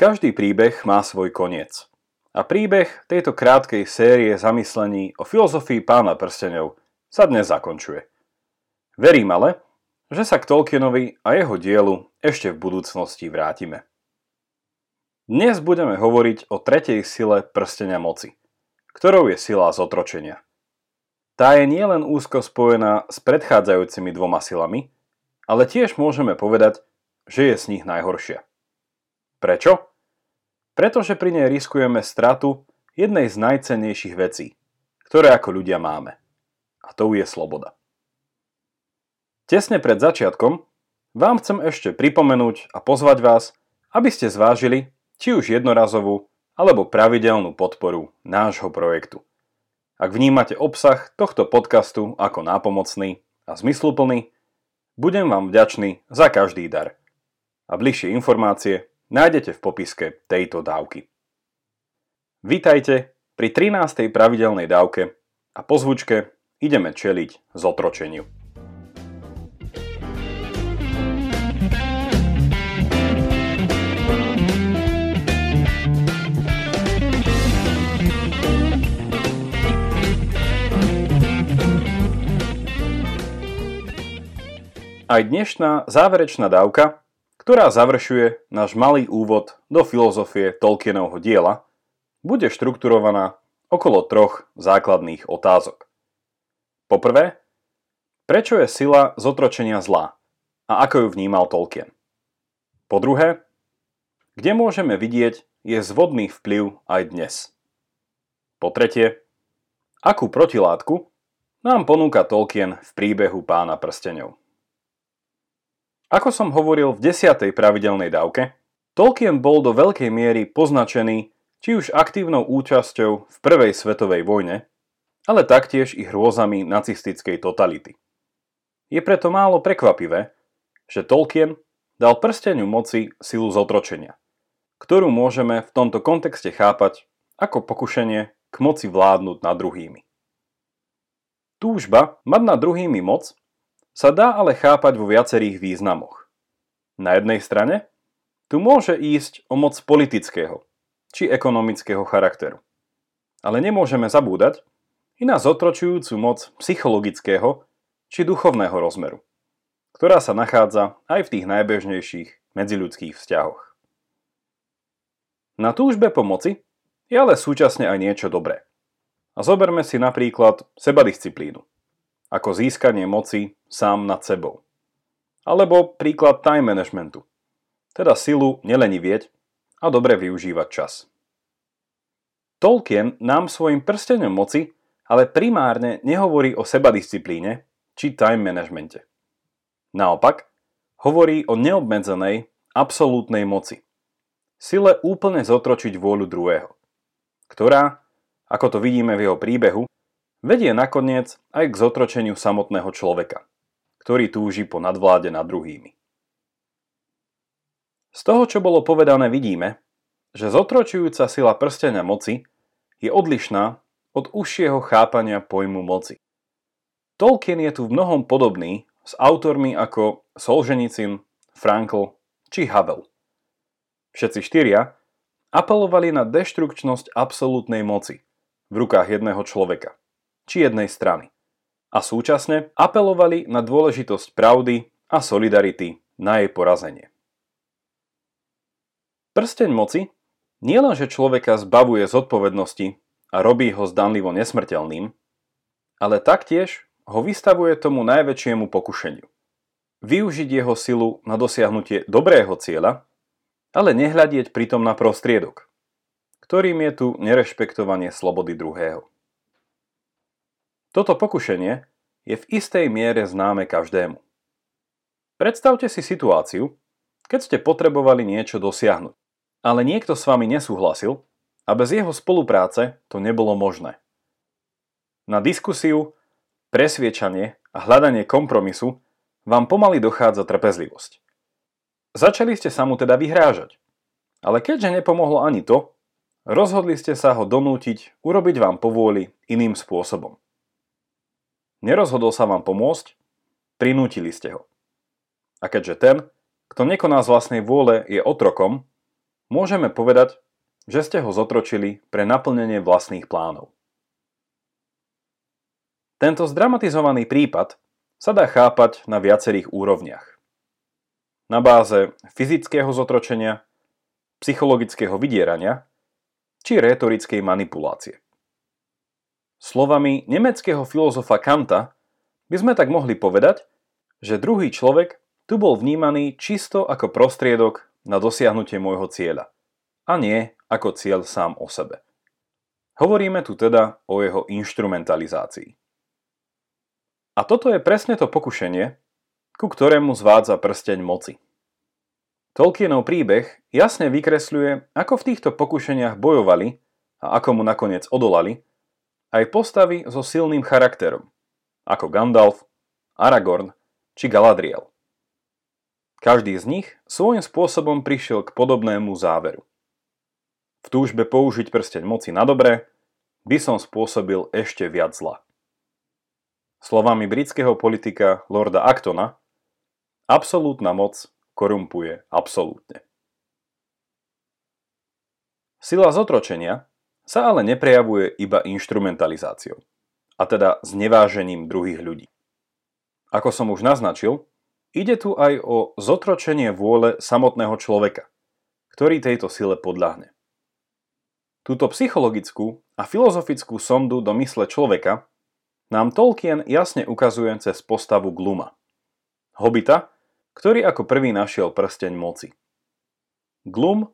Každý príbeh má svoj koniec. A príbeh tejto krátkej série zamyslení o filozofii pána prstenov sa dnes zakončuje. Verím ale, že sa k Tolkienovi a jeho dielu ešte v budúcnosti vrátime. Dnes budeme hovoriť o tretej sile prstenia moci, ktorou je sila zotročenia. Tá je nielen úzko spojená s predchádzajúcimi dvoma silami, ale tiež môžeme povedať, že je z nich najhoršia. Prečo? Pretože pri nej riskujeme stratu jednej z najcennejších vecí, ktoré ako ľudia máme. A to je sloboda. Tesne pred začiatkom vám chcem ešte pripomenúť a pozvať vás, aby ste zvážili či už jednorazovú alebo pravidelnú podporu nášho projektu. Ak vnímate obsah tohto podcastu ako nápomocný a zmysluplný, budem vám vďačný za každý dar. A bližšie informácie nájdete v popiske tejto dávky. Vítajte pri 13. pravidelnej dávke a po zvučke ideme čeliť zotročeniu. Aj dnešná záverečná dávka ktorá završuje náš malý úvod do filozofie Tolkienovho diela, bude štrukturovaná okolo troch základných otázok. Poprvé, prečo je sila zotročenia zlá a ako ju vnímal Tolkien? Po druhé, kde môžeme vidieť je zvodný vplyv aj dnes? Po tretie, akú protilátku nám ponúka Tolkien v príbehu pána prstenov? Ako som hovoril v desiatej pravidelnej dávke, Tolkien bol do veľkej miery poznačený či už aktívnou účasťou v Prvej svetovej vojne, ale taktiež i hrôzami nacistickej totality. Je preto málo prekvapivé, že Tolkien dal prsteniu moci silu zotročenia, ktorú môžeme v tomto kontexte chápať ako pokušenie k moci vládnuť nad druhými. Túžba mať nad druhými moc sa dá ale chápať vo viacerých významoch. Na jednej strane tu môže ísť o moc politického či ekonomického charakteru. Ale nemôžeme zabúdať i na zotročujúcu moc psychologického či duchovného rozmeru, ktorá sa nachádza aj v tých najbežnejších medziľudských vzťahoch. Na túžbe pomoci je ale súčasne aj niečo dobré. A zoberme si napríklad sebadisciplínu ako získanie moci sám nad sebou. Alebo príklad time managementu, teda silu vieť a dobre využívať čas. Tolkien nám svojim prstenom moci ale primárne nehovorí o sebadisciplíne či time managemente. Naopak, hovorí o neobmedzenej, absolútnej moci. Sile úplne zotročiť vôľu druhého, ktorá, ako to vidíme v jeho príbehu, vedie nakoniec aj k zotročeniu samotného človeka, ktorý túži po nadvláde nad druhými. Z toho, čo bolo povedané, vidíme, že zotročujúca sila prstenia moci je odlišná od užšieho chápania pojmu moci. Tolkien je tu v mnohom podobný s autormi ako Solženicin, Frankl či Havel. Všetci štyria apelovali na deštrukčnosť absolútnej moci v rukách jedného človeka či jednej strany. A súčasne apelovali na dôležitosť pravdy a solidarity na jej porazenie. Prsteň moci nielenže človeka zbavuje zodpovednosti a robí ho zdanlivo nesmrteľným, ale taktiež ho vystavuje tomu najväčšiemu pokušeniu. Využiť jeho silu na dosiahnutie dobrého cieľa, ale nehľadieť pritom na prostriedok, ktorým je tu nerešpektovanie slobody druhého. Toto pokušenie je v istej miere známe každému. Predstavte si situáciu, keď ste potrebovali niečo dosiahnuť, ale niekto s vami nesúhlasil a bez jeho spolupráce to nebolo možné. Na diskusiu, presviečanie a hľadanie kompromisu vám pomaly dochádza trpezlivosť. Začali ste sa mu teda vyhrážať, ale keďže nepomohlo ani to, rozhodli ste sa ho donútiť urobiť vám povôli iným spôsobom. Nerozhodol sa vám pomôcť, prinútili ste ho. A keďže ten, kto nekoná z vlastnej vôle, je otrokom, môžeme povedať, že ste ho zotročili pre naplnenie vlastných plánov. Tento zdramatizovaný prípad sa dá chápať na viacerých úrovniach. Na báze fyzického zotročenia, psychologického vydierania či rétorickej manipulácie. Slovami nemeckého filozofa Kanta by sme tak mohli povedať, že druhý človek tu bol vnímaný čisto ako prostriedok na dosiahnutie môjho cieľa a nie ako cieľ sám o sebe. Hovoríme tu teda o jeho instrumentalizácii. A toto je presne to pokušenie, ku ktorému zvádza prsteň moci. Tolkienov príbeh jasne vykresľuje, ako v týchto pokušeniach bojovali a ako mu nakoniec odolali aj postavy so silným charakterom, ako Gandalf, Aragorn či Galadriel. Každý z nich svojím spôsobom prišiel k podobnému záveru. V túžbe použiť prsteň moci na dobre by som spôsobil ešte viac zla. Slovami britského politika Lorda Actona, absolútna moc korumpuje absolútne. Sila zotročenia sa ale neprejavuje iba instrumentalizáciou, a teda znevážením druhých ľudí. Ako som už naznačil, Ide tu aj o zotročenie vôle samotného človeka, ktorý tejto sile podľahne. Túto psychologickú a filozofickú sondu do mysle človeka nám Tolkien jasne ukazuje cez postavu Gluma. Hobita, ktorý ako prvý našiel prsteň moci. Glum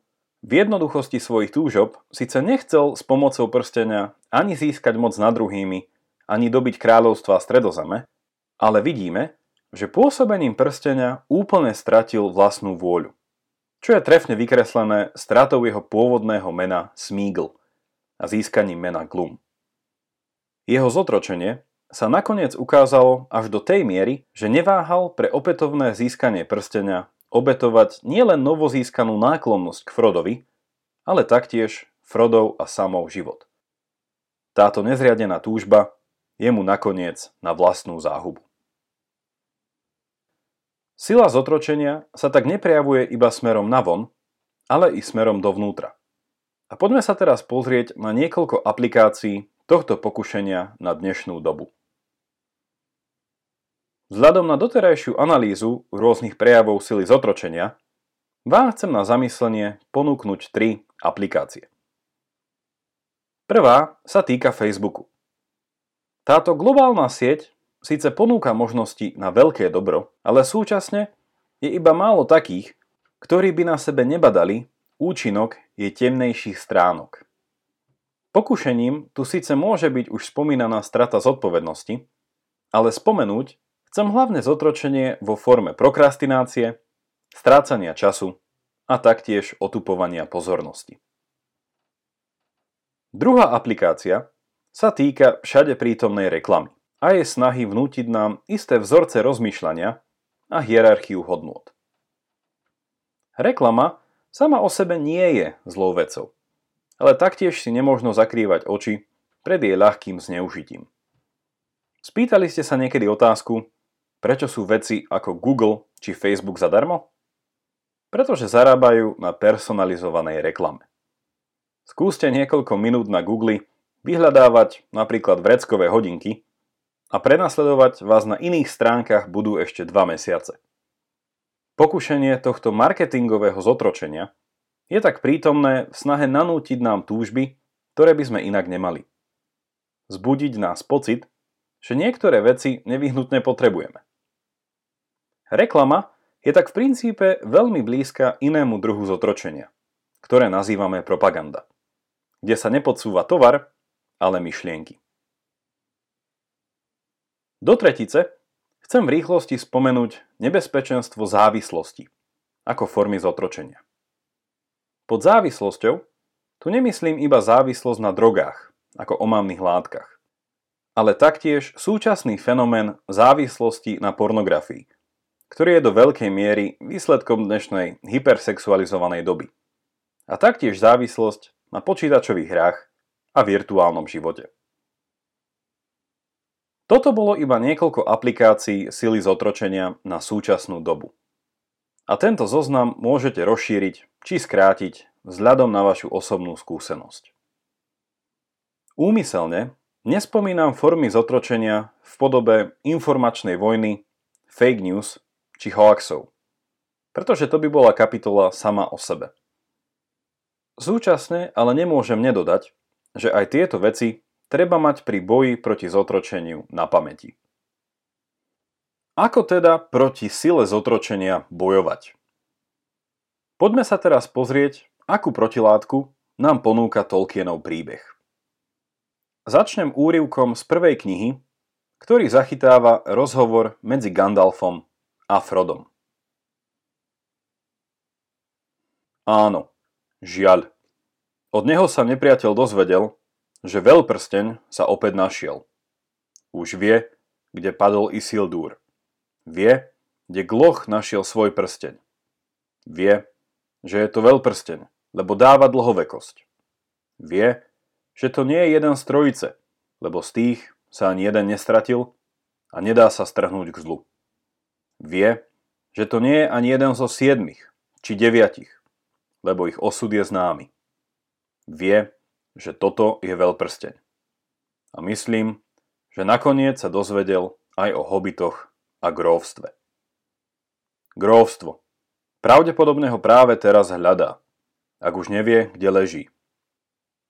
v jednoduchosti svojich túžob síce nechcel s pomocou prstenia ani získať moc nad druhými, ani dobiť kráľovstva stredozeme, ale vidíme, že pôsobením prstenia úplne stratil vlastnú vôľu, čo je trefne vykreslené stratou jeho pôvodného mena Smeagol a získaním mena Gloom. Jeho zotročenie sa nakoniec ukázalo až do tej miery, že neváhal pre opätovné získanie prstenia obetovať nielen novozískanú náklonnosť k Frodovi, ale taktiež Frodov a samov život. Táto nezriadená túžba je mu nakoniec na vlastnú záhubu. Sila zotročenia sa tak neprejavuje iba smerom navon, ale i smerom dovnútra. A poďme sa teraz pozrieť na niekoľko aplikácií tohto pokušenia na dnešnú dobu. Vzhľadom na doterajšiu analýzu rôznych prejavov sily zotročenia, vám chcem na zamyslenie ponúknuť tri aplikácie. Prvá sa týka Facebooku. Táto globálna sieť síce ponúka možnosti na veľké dobro, ale súčasne je iba málo takých, ktorí by na sebe nebadali účinok je temnejších stránok. Pokušením tu síce môže byť už spomínaná strata zodpovednosti, ale spomenúť chcem hlavne zotročenie vo forme prokrastinácie, strácania času a taktiež otupovania pozornosti. Druhá aplikácia sa týka všade prítomnej reklamy a jej snahy vnútiť nám isté vzorce rozmýšľania a hierarchiu hodnôt. Reklama sama o sebe nie je zlou vecou, ale taktiež si nemôžno zakrývať oči pred jej ľahkým zneužitím. Spýtali ste sa niekedy otázku, prečo sú veci ako Google či Facebook zadarmo? Pretože zarábajú na personalizovanej reklame. Skúste niekoľko minút na Google vyhľadávať napríklad vreckové hodinky a prenasledovať vás na iných stránkach budú ešte 2 mesiace. Pokušenie tohto marketingového zotročenia je tak prítomné v snahe nanútiť nám túžby, ktoré by sme inak nemali. Zbudiť nás pocit, že niektoré veci nevyhnutne potrebujeme. Reklama je tak v princípe veľmi blízka inému druhu zotročenia, ktoré nazývame propaganda, kde sa nepodsúva tovar, ale myšlienky. Do tretice chcem v rýchlosti spomenúť nebezpečenstvo závislosti ako formy zotročenia. Pod závislosťou tu nemyslím iba závislosť na drogách, ako omamných látkach, ale taktiež súčasný fenomén závislosti na pornografii, ktorý je do veľkej miery výsledkom dnešnej hypersexualizovanej doby. A taktiež závislosť na počítačových hrách a virtuálnom živote. Toto bolo iba niekoľko aplikácií sily zotročenia na súčasnú dobu. A tento zoznam môžete rozšíriť či skrátiť vzhľadom na vašu osobnú skúsenosť. Úmyselne nespomínam formy zotročenia v podobe informačnej vojny, fake news či hoaxov, pretože to by bola kapitola sama o sebe. Súčasne ale nemôžem nedodať, že aj tieto veci treba mať pri boji proti zotročeniu na pamäti. Ako teda proti sile zotročenia bojovať? Poďme sa teraz pozrieť, akú protilátku nám ponúka Tolkienov príbeh. Začnem úrivkom z prvej knihy, ktorý zachytáva rozhovor medzi Gandalfom a Frodom. Áno, žiaľ. Od neho sa nepriateľ dozvedel, že veľprsteň sa opäť našiel. Už vie, kde padol Isildur. Vie, kde Gloch našiel svoj prsteň. Vie, že je to veľprsteň, lebo dáva dlhovekosť. Vie, že to nie je jeden z trojice, lebo z tých sa ani jeden nestratil a nedá sa strhnúť k zlu. Vie, že to nie je ani jeden zo siedmých či deviatich, lebo ich osud je známy. Vie, že toto je veľprsteň. A myslím, že nakoniec sa dozvedel aj o hobitoch a gróvstve. Gróvstvo. Pravdepodobne ho práve teraz hľadá, ak už nevie, kde leží.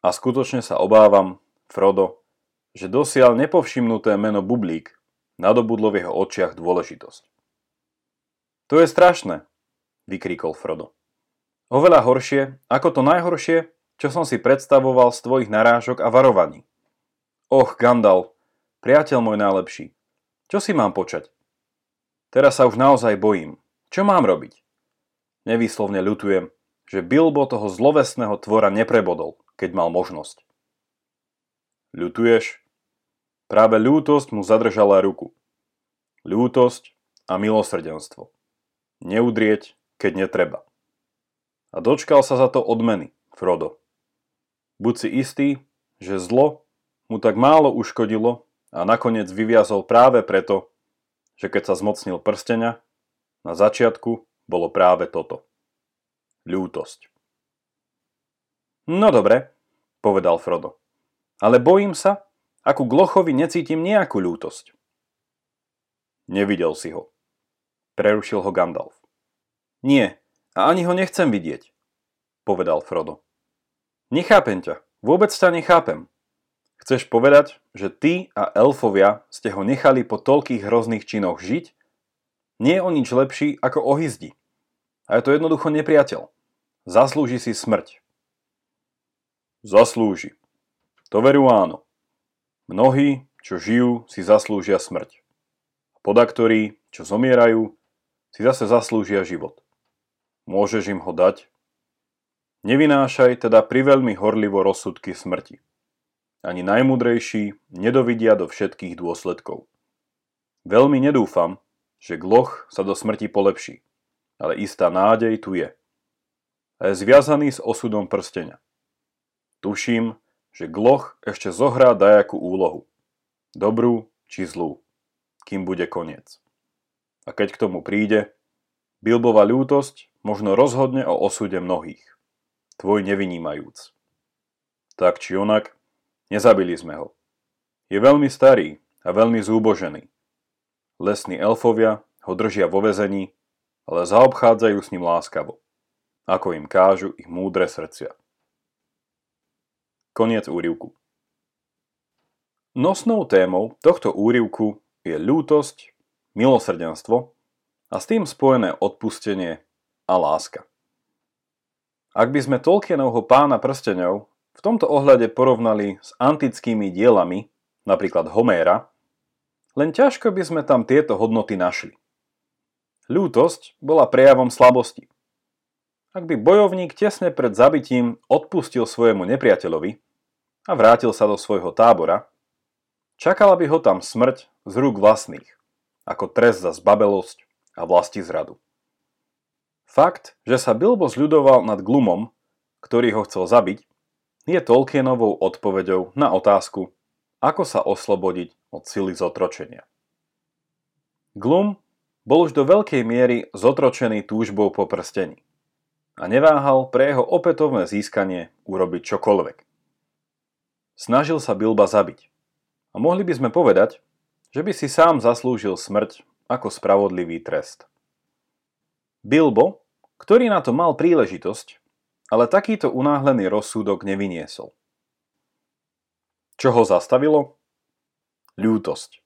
A skutočne sa obávam, Frodo, že dosiaľ nepovšimnuté meno Bublík nadobudlo v jeho očiach dôležitosť. To je strašné, vykríkol Frodo. Oveľa horšie, ako to najhoršie, čo som si predstavoval z tvojich narážok a varovaní. Och, Gandalf, priateľ môj najlepší, čo si mám počať? Teraz sa už naozaj bojím. Čo mám robiť? Nevýslovne ľutujem, že Bilbo toho zlovesného tvora neprebodol, keď mal možnosť. Ľutuješ? Práve ľútosť mu zadržala ruku. Ľútosť a milosrdenstvo. Neudrieť, keď netreba. A dočkal sa za to odmeny, Frodo. Buď si istý, že zlo mu tak málo uškodilo a nakoniec vyviazol práve preto, že keď sa zmocnil prstenia, na začiatku bolo práve toto. Ľútosť. No dobre, povedal Frodo. Ale bojím sa, ako Glochovi necítim nejakú ľútosť. Nevidel si ho. Prerušil ho Gandalf. Nie, a ani ho nechcem vidieť, povedal Frodo. Nechápem ťa. Vôbec ťa nechápem. Chceš povedať, že ty a elfovia ste ho nechali po toľkých hrozných činoch žiť? Nie je o nič lepší ako o hyzdi. A je to jednoducho nepriateľ. Zaslúži si smrť. Zaslúži. To veru áno. Mnohí, čo žijú, si zaslúžia smrť. Podaktorí, čo zomierajú, si zase zaslúžia život. Môžeš im ho dať, Nevynášaj teda priveľmi horlivo rozsudky smrti. Ani najmudrejší nedovidia do všetkých dôsledkov. Veľmi nedúfam, že gloch sa do smrti polepší, ale istá nádej tu je. A je zviazaný s osudom prstenia. Tuším, že gloch ešte zohrá dajakú úlohu. Dobrú či zlú, kým bude koniec. A keď k tomu príde, Bilbova ľútosť možno rozhodne o osude mnohých tvoj nevynímajúc. Tak či onak, nezabili sme ho. Je veľmi starý a veľmi zúbožený. Lesní elfovia ho držia vo vezení, ale zaobchádzajú s ním láskavo, ako im kážu ich múdre srdcia. Koniec úrivku. Nosnou témou tohto úrivku je ľútosť, milosrdenstvo a s tým spojené odpustenie a láska. Ak by sme Tolkienovho pána prstenov v tomto ohľade porovnali s antickými dielami, napríklad Homéra, len ťažko by sme tam tieto hodnoty našli. Ľútosť bola prejavom slabosti. Ak by bojovník tesne pred zabitím odpustil svojemu nepriateľovi a vrátil sa do svojho tábora, čakala by ho tam smrť z rúk vlastných, ako trest za zbabelosť a vlasti zradu. Fakt, že sa Bilbo zľudoval nad Glumom, ktorý ho chcel zabiť, je Tolkienovou odpoveďou na otázku, ako sa oslobodiť od sily zotročenia. Glum bol už do veľkej miery zotročený túžbou po prstení. a neváhal pre jeho opätovné získanie urobiť čokoľvek. Snažil sa Bilba zabiť. A mohli by sme povedať, že by si sám zaslúžil smrť ako spravodlivý trest. Bilbo, ktorý na to mal príležitosť, ale takýto unáhlený rozsúdok nevyniesol. Čo ho zastavilo? Ľútosť.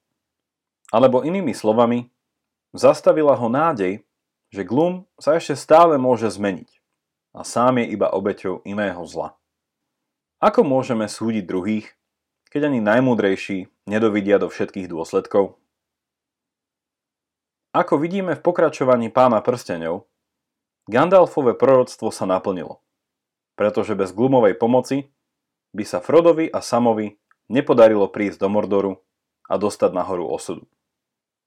Alebo inými slovami, zastavila ho nádej, že Glum sa ešte stále môže zmeniť a sám je iba obeťou iného zla. Ako môžeme súdiť druhých, keď ani najmúdrejší nedovidia do všetkých dôsledkov? Ako vidíme v pokračovaní pána prsteňov, Gandalfové proroctvo sa naplnilo, pretože bez Glumovej pomoci by sa Frodovi a Samovi nepodarilo prísť do Mordoru a dostať nahoru osudu.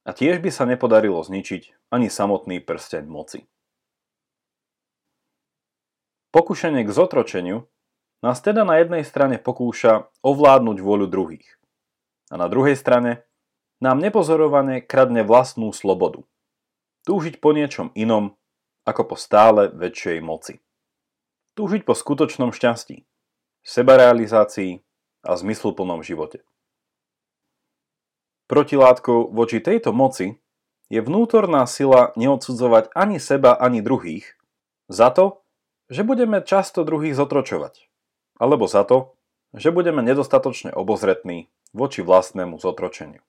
A tiež by sa nepodarilo zničiť ani samotný prsteň moci. Pokušenie k zotročeniu nás teda na jednej strane pokúša ovládnuť vôľu druhých a na druhej strane nám nepozorovane kradne vlastnú slobodu. Túžiť po niečom inom ako po stále väčšej moci. Túžiť po skutočnom šťastí, sebarealizácii a zmysluplnom živote. Protilátkou voči tejto moci je vnútorná sila neodsudzovať ani seba, ani druhých za to, že budeme často druhých zotročovať alebo za to, že budeme nedostatočne obozretní voči vlastnému zotročeniu.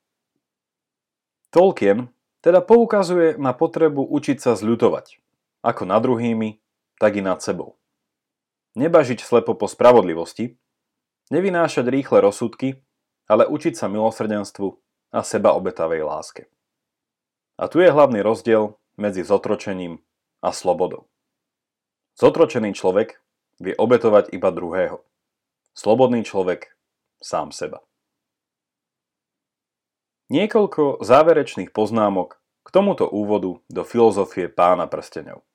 Tolkien teda poukazuje na potrebu učiť sa zľutovať, ako nad druhými, tak i nad sebou. Nebažiť slepo po spravodlivosti, nevynášať rýchle rozsudky, ale učiť sa milosrdenstvu a seba obetavej láske. A tu je hlavný rozdiel medzi zotročením a slobodou. Zotročený človek vie obetovať iba druhého. Slobodný človek sám seba. Niekoľko záverečných poznámok k tomuto úvodu do filozofie pána prstenov.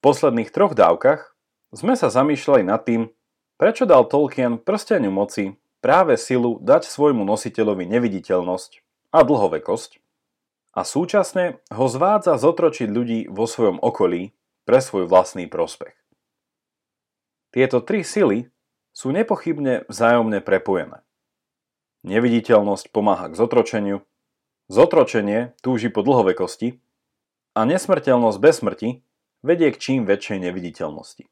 V posledných troch dávkach sme sa zamýšľali nad tým, prečo dal Tolkien prsteniu moci práve silu dať svojmu nositeľovi neviditeľnosť a dlhovekosť a súčasne ho zvádza zotročiť ľudí vo svojom okolí pre svoj vlastný prospech. Tieto tri sily sú nepochybne vzájomne prepojené. Neviditeľnosť pomáha k zotročeniu, zotročenie túži po dlhovekosti a nesmrteľnosť bez smrti vedie k čím väčšej neviditeľnosti.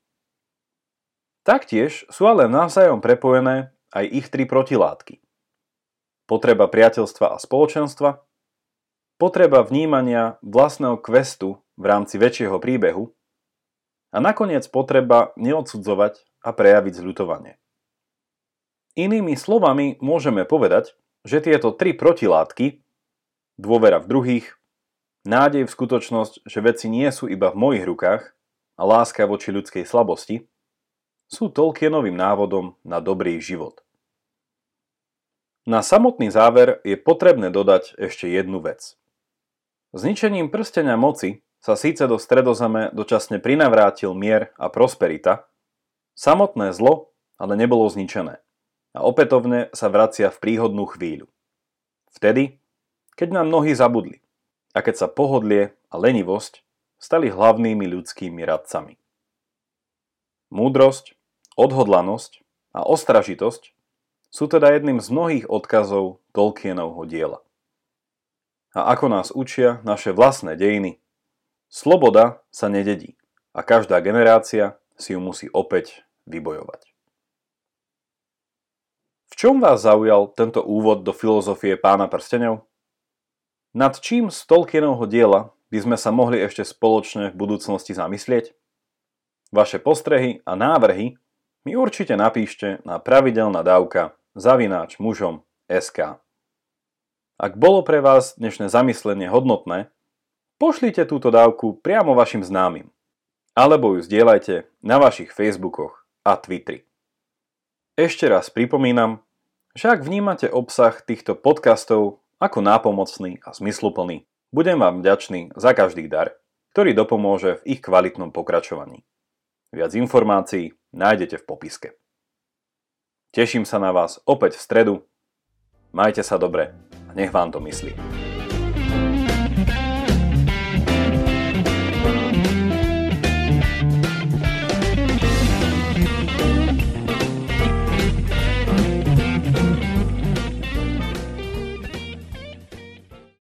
Taktiež sú ale navzájom prepojené aj ich tri protilátky. Potreba priateľstva a spoločenstva, potreba vnímania vlastného kvestu v rámci väčšieho príbehu a nakoniec potreba neodsudzovať a prejaviť zľutovanie. Inými slovami môžeme povedať, že tieto tri protilátky, dôvera v druhých, nádej v skutočnosť, že veci nie sú iba v mojich rukách a láska voči ľudskej slabosti, sú Tolkienovým návodom na dobrý život. Na samotný záver je potrebné dodať ešte jednu vec. Zničením prstenia moci sa síce do stredozeme dočasne prinavrátil mier a prosperita, samotné zlo ale nebolo zničené a opätovne sa vracia v príhodnú chvíľu. Vtedy, keď nám mnohí zabudli a keď sa pohodlie a lenivosť stali hlavnými ľudskými radcami. Múdrosť, odhodlanosť a ostražitosť sú teda jedným z mnohých odkazov Tolkienovho diela. A ako nás učia naše vlastné dejiny, Sloboda sa nededí a každá generácia si ju musí opäť vybojovať. V čom vás zaujal tento úvod do filozofie pána prstenov? Nad čím z Tolkienovho diela by sme sa mohli ešte spoločne v budúcnosti zamyslieť? Vaše postrehy a návrhy mi určite napíšte na pravidelná dávka zavináč mužom SK. Ak bolo pre vás dnešné zamyslenie hodnotné, Pošlite túto dávku priamo vašim známym. Alebo ju zdieľajte na vašich Facebookoch a Twitteri. Ešte raz pripomínam, že ak vnímate obsah týchto podcastov ako nápomocný a zmysluplný, budem vám vďačný za každý dar, ktorý dopomôže v ich kvalitnom pokračovaní. Viac informácií nájdete v popiske. Teším sa na vás opäť v stredu. Majte sa dobre a nech vám to myslí.